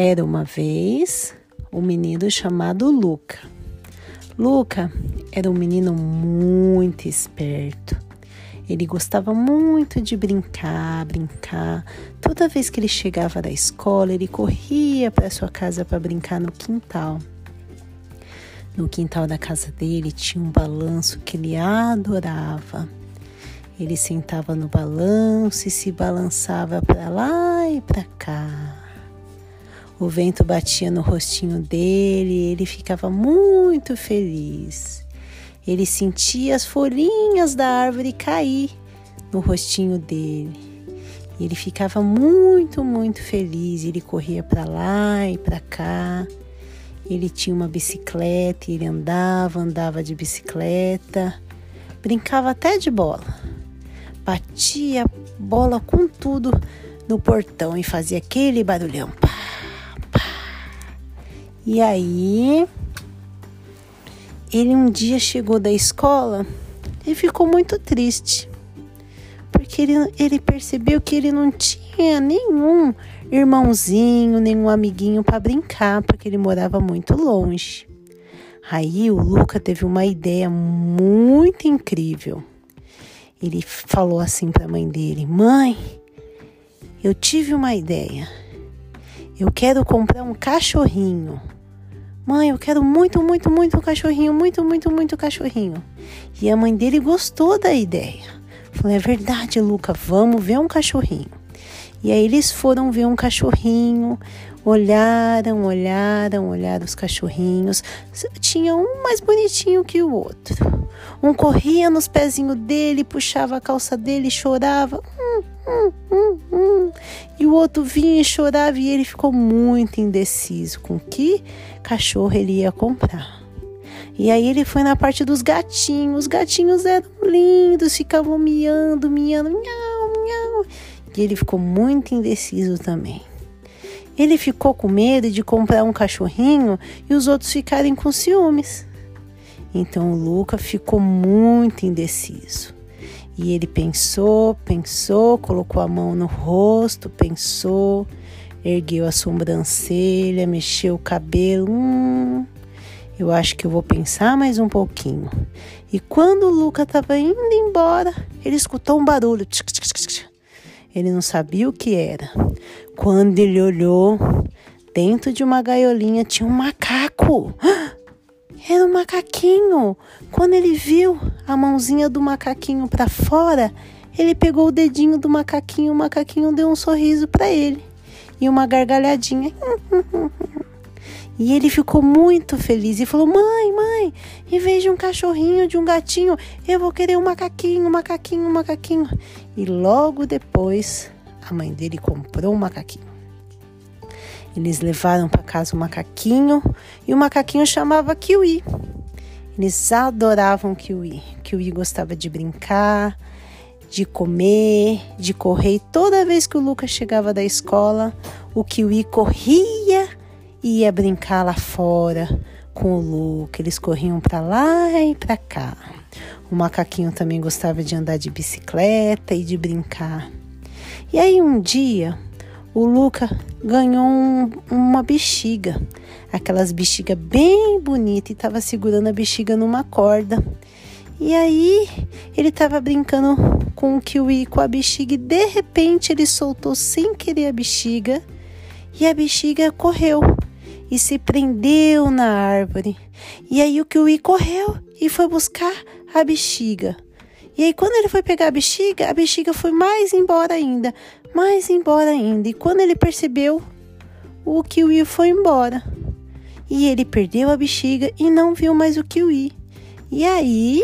Era uma vez um menino chamado Luca. Luca era um menino muito esperto. Ele gostava muito de brincar, brincar. Toda vez que ele chegava da escola, ele corria para sua casa para brincar no quintal. No quintal da casa dele tinha um balanço que ele adorava. Ele sentava no balanço e se balançava para lá e para cá. O vento batia no rostinho dele ele ficava muito feliz. Ele sentia as folhinhas da árvore cair no rostinho dele. Ele ficava muito, muito feliz. Ele corria para lá e para cá. Ele tinha uma bicicleta, ele andava, andava de bicicleta, brincava até de bola. Batia bola com tudo no portão e fazia aquele barulhão. E aí, ele um dia chegou da escola e ficou muito triste, porque ele, ele percebeu que ele não tinha nenhum irmãozinho, nenhum amiguinho para brincar, porque ele morava muito longe. Aí o Luca teve uma ideia muito incrível. Ele falou assim para a mãe dele: Mãe, eu tive uma ideia. Eu quero comprar um cachorrinho. Mãe, eu quero muito, muito, muito cachorrinho, muito, muito, muito cachorrinho. E a mãe dele gostou da ideia. Falou: é verdade, Luca, vamos ver um cachorrinho. E aí eles foram ver um cachorrinho, olharam, olharam, olharam os cachorrinhos. Tinha um mais bonitinho que o outro. Um corria nos pezinhos dele, puxava a calça dele, chorava. Hum, hum, hum, hum. E o outro vinha e chorava e ele ficou muito indeciso com que cachorro ele ia comprar. E aí ele foi na parte dos gatinhos. Os gatinhos eram lindos, ficavam miando, miando, miau, miau. E ele ficou muito indeciso também. Ele ficou com medo de comprar um cachorrinho e os outros ficarem com ciúmes. Então o Luca ficou muito indeciso. E ele pensou, pensou, colocou a mão no rosto, pensou, ergueu a sobrancelha, mexeu o cabelo. Hum, eu acho que eu vou pensar mais um pouquinho. E quando o Luca estava indo embora, ele escutou um barulho. Ele não sabia o que era. Quando ele olhou, dentro de uma gaiolinha tinha um macaco. Era um macaquinho. Quando ele viu a mãozinha do macaquinho para fora, ele pegou o dedinho do macaquinho. O macaquinho deu um sorriso para ele e uma gargalhadinha. E ele ficou muito feliz e falou: Mãe, mãe, em vez de um cachorrinho, de um gatinho, eu vou querer um macaquinho, um macaquinho, um macaquinho. E logo depois, a mãe dele comprou um macaquinho. Eles levaram para casa o macaquinho e o macaquinho chamava Kiwi. Eles adoravam Kiwi. Kiwi gostava de brincar, de comer, de correr. E toda vez que o Lucas chegava da escola, o Kiwi corria e ia brincar lá fora com o Lucas. Eles corriam para lá e para cá. O macaquinho também gostava de andar de bicicleta e de brincar. E aí um dia o Luca ganhou um, uma bexiga, aquelas bexiga bem bonita e estava segurando a bexiga numa corda. E aí ele estava brincando com o kiwi com a bexiga e de repente ele soltou sem querer a bexiga e a bexiga correu e se prendeu na árvore. E aí o kiwi correu e foi buscar a bexiga. E aí quando ele foi pegar a bexiga, a bexiga foi mais embora ainda, mais embora ainda. E quando ele percebeu, o kiwi foi embora. E ele perdeu a bexiga e não viu mais o kiwi. E aí.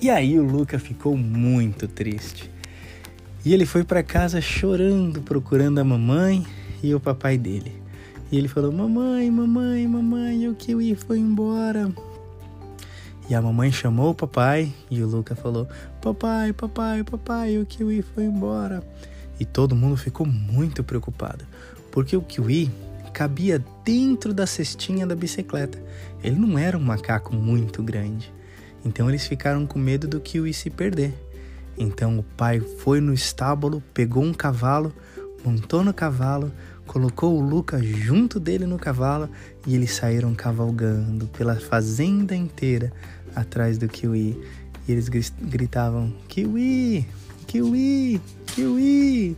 E aí o Luca ficou muito triste. E ele foi para casa chorando, procurando a mamãe e o papai dele. E ele falou: Mamãe, mamãe, mamãe, o kiwi foi embora. E a mamãe chamou o papai e o Luca falou: Papai, papai, papai, o Kiwi foi embora. E todo mundo ficou muito preocupado, porque o Kiwi cabia dentro da cestinha da bicicleta. Ele não era um macaco muito grande. Então eles ficaram com medo do Kiwi se perder. Então o pai foi no estábulo, pegou um cavalo, montou no cavalo, colocou o Lucas junto dele no cavalo e eles saíram cavalgando pela fazenda inteira atrás do Kiwi. E eles gritavam: Kiwi, Kiwi, Kiwi,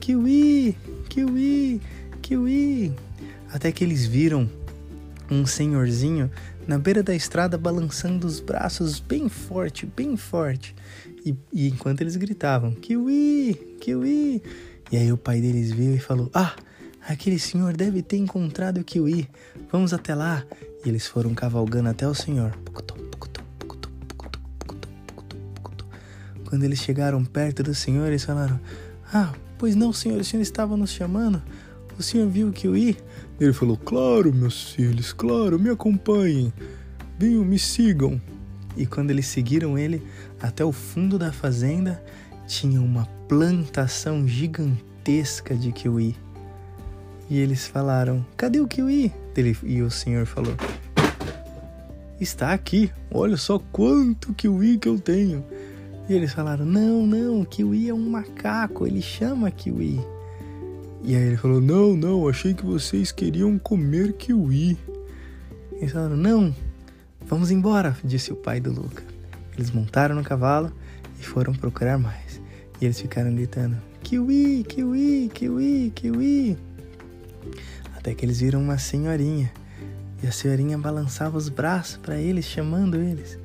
Kiwi, Kiwi, Kiwi. Até que eles viram um senhorzinho na beira da estrada balançando os braços bem forte, bem forte. E, e enquanto eles gritavam: Kiwi, Kiwi. E aí o pai deles veio e falou: Ah, aquele senhor deve ter encontrado o Kiwi. Vamos até lá. E eles foram cavalgando até o senhor. Quando eles chegaram perto do senhor, eles falaram: Ah, pois não, senhor, o senhor estava nos chamando. O senhor viu o Kiwi? Ele falou: Claro, meus filhos, claro, me acompanhem. Venham, me sigam. E quando eles seguiram ele até o fundo da fazenda, tinha uma plantação gigantesca de kiwi. E eles falaram: Cadê o kiwi? E o senhor falou: Está aqui, olha só quanto kiwi que eu tenho. E eles falaram: Não, não, kiwi é um macaco, ele chama kiwi. E aí ele falou: Não, não, achei que vocês queriam comer kiwi. E eles falaram: Não, vamos embora, disse o pai do Luca. Eles montaram no cavalo e foram procurar mais. E eles ficaram gritando: Kiwi, kiwi, kiwi, kiwi. Até que eles viram uma senhorinha. E a senhorinha balançava os braços para eles, chamando eles.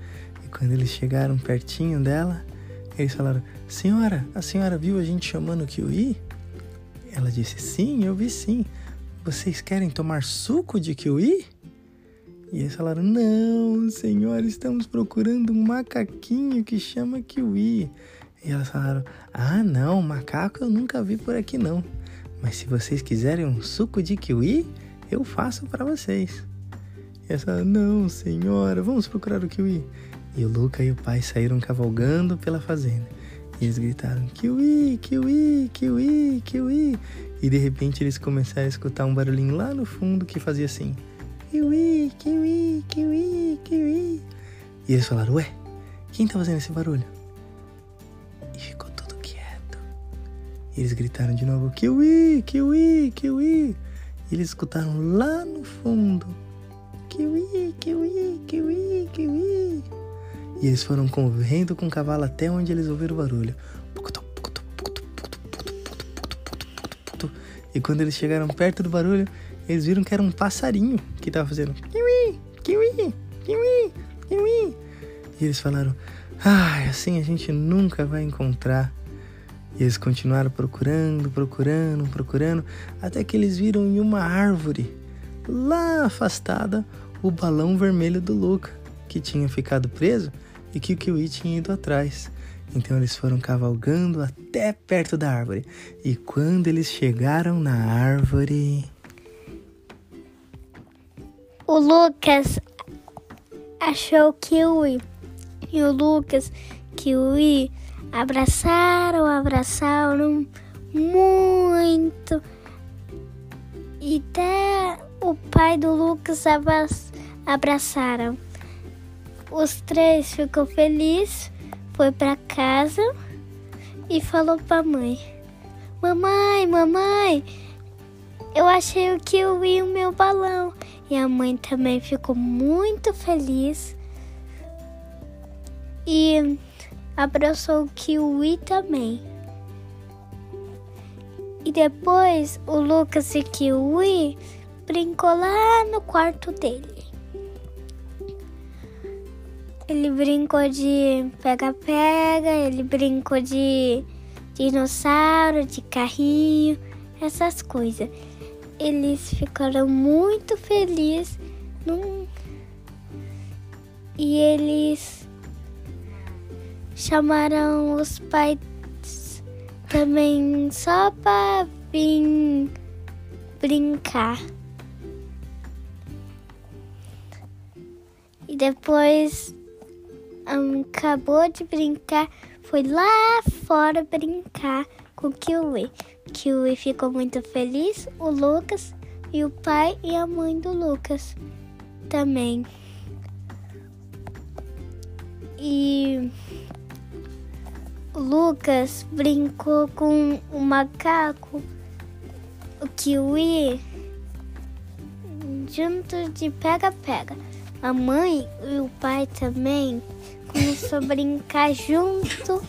E quando eles chegaram pertinho dela, eles falaram: Senhora, a senhora viu a gente chamando kiwi? Ela disse: Sim, eu vi sim. Vocês querem tomar suco de kiwi? E eles falaram: Não, senhor, estamos procurando um macaquinho que chama kiwi. E elas falaram: Ah, não, macaco eu nunca vi por aqui não. Mas se vocês quiserem um suco de kiwi, eu faço para vocês. E elas falaram: Não, senhora, vamos procurar o kiwi. E o Luca e o pai saíram cavalgando pela fazenda. E eles gritaram: Kiwi, Kiwi, Kiwi, Kiwi. E de repente eles começaram a escutar um barulhinho lá no fundo que fazia assim: Kiwi, Kiwi, Kiwi, Kiwi. E eles falaram: Ué, quem tá fazendo esse barulho? Eles gritaram de novo: Kiwi, Kiwi, Kiwi. E eles escutaram lá no fundo: Kiwi, Kiwi, Kiwi, Kiwi. E eles foram correndo com o cavalo até onde eles ouviram o barulho. E quando eles chegaram perto do barulho, eles viram que era um passarinho que estava fazendo kiwi, kiwi, kiwi, kiwi. E eles falaram: "Ah, assim a gente nunca vai encontrar". Eles continuaram procurando, procurando, procurando, até que eles viram em uma árvore, lá afastada, o balão vermelho do Luca, que tinha ficado preso e que o Kiwi tinha ido atrás. Então eles foram cavalgando até perto da árvore. E quando eles chegaram na árvore. O Lucas achou o Kiwi. E o Lucas, Kiwi, abraçaram, abraçaram muito. E até o pai do Lucas abraçaram. Os três ficou feliz, foi para casa e falou para mãe: "Mamãe, mamãe, eu achei o kiwi e o meu balão". E a mãe também ficou muito feliz e abraçou o kiwi também. E depois o Lucas e Kiwi brincou lá no quarto dele. Ele brincou de pega-pega, ele brincou de dinossauro, de carrinho, essas coisas. Eles ficaram muito felizes num... e eles chamaram os pais também só para vir brincar. E depois um, acabou de brincar, foi lá fora brincar com o Kiwi. Kiwi ficou muito feliz, o Lucas e o pai e a mãe do Lucas também. E o Lucas brincou com o macaco, o kiwi, junto de pega-pega. A mãe e o pai também começou a brincar junto,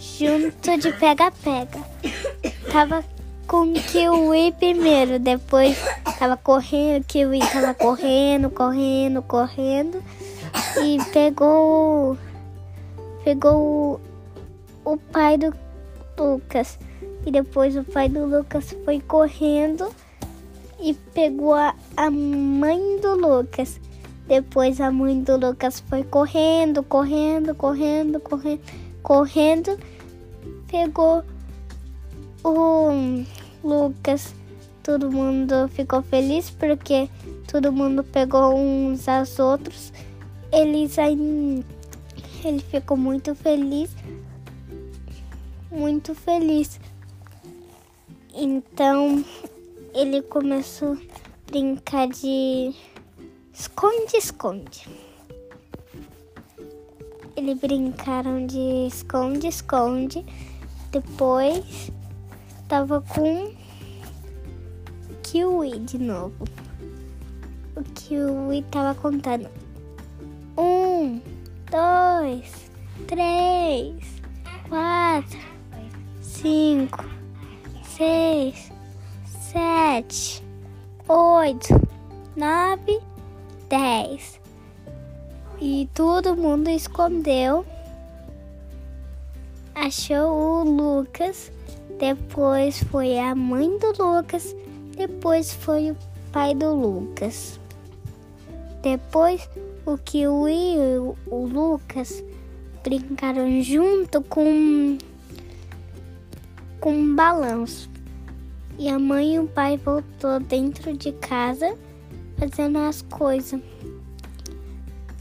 junto de pega-pega. Tava com o kiwi primeiro, depois tava correndo, o kiwi tava correndo, correndo, correndo e pegou pegou o pai do Lucas. E depois o pai do Lucas foi correndo e pegou a, a mãe do Lucas. Depois a mãe do Lucas foi correndo, correndo, correndo, correndo, correndo, pegou o Lucas. Todo mundo ficou feliz porque todo mundo pegou uns aos outros. Eles aí, ele ficou muito feliz muito feliz. Então ele começou a brincar de esconde-esconde. Eles brincaram de esconde-esconde. Depois tava com Kiwi de novo. O Kiwi tava contando. Um, dois, três, quatro cinco, seis, sete, oito, nove, dez. E todo mundo escondeu. Achou o Lucas. Depois foi a mãe do Lucas. Depois foi o pai do Lucas. Depois o Kiwi e o Lucas brincaram junto com com um balanço. E a mãe e o pai voltou dentro de casa fazendo as coisas.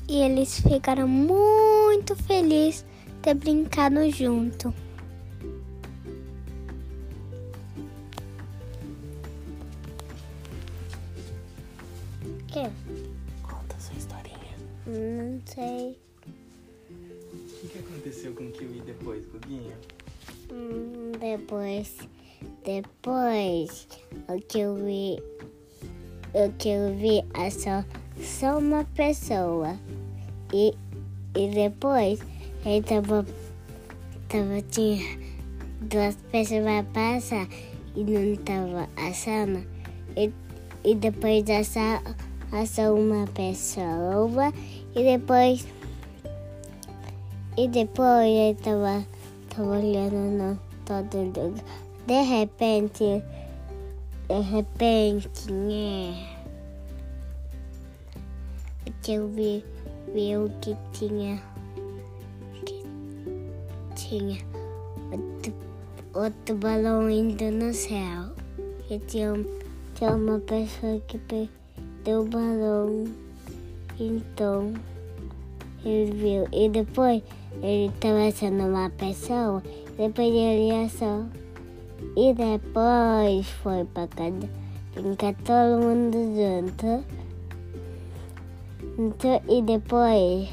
E eles ficaram muito felizes de ter brincado junto. Que? Conta sua historinha. Não sei. O que aconteceu com o Kiwi depois, Guguinha? Depois, depois, o que eu vi, o que eu vi é só, só uma pessoa. E, e depois, ele tava, tava, tinha duas pessoas passar e não tava achando. E, e depois achar, achar uma pessoa e depois, e depois ele tava tava olhando no todo lugar. De repente, de repente, né? Eu vi, vi o que tinha. Que tinha outro, outro balão indo no céu. E tinha, tinha uma pessoa que perdeu o balão. Então, ele viu. E depois ele estava sendo uma pessoa, depois ele achou. E depois foi para casa brincar todo mundo junto. Então, e depois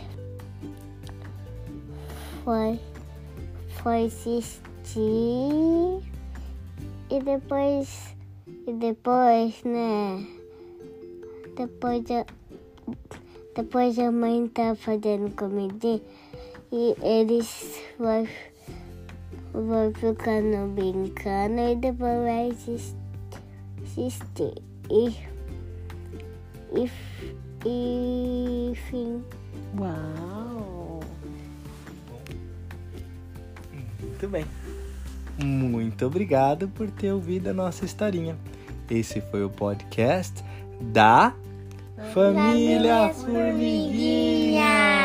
foi, foi assistir. E depois, e depois, né? Depois, depois a mãe tá fazendo comida e eles vão, vão ficando brincando e depois vai assistir. E, e, e fim. Uau! Muito bem. Muito obrigado por ter ouvido a nossa historinha. Esse foi o podcast da Família Formiguinha.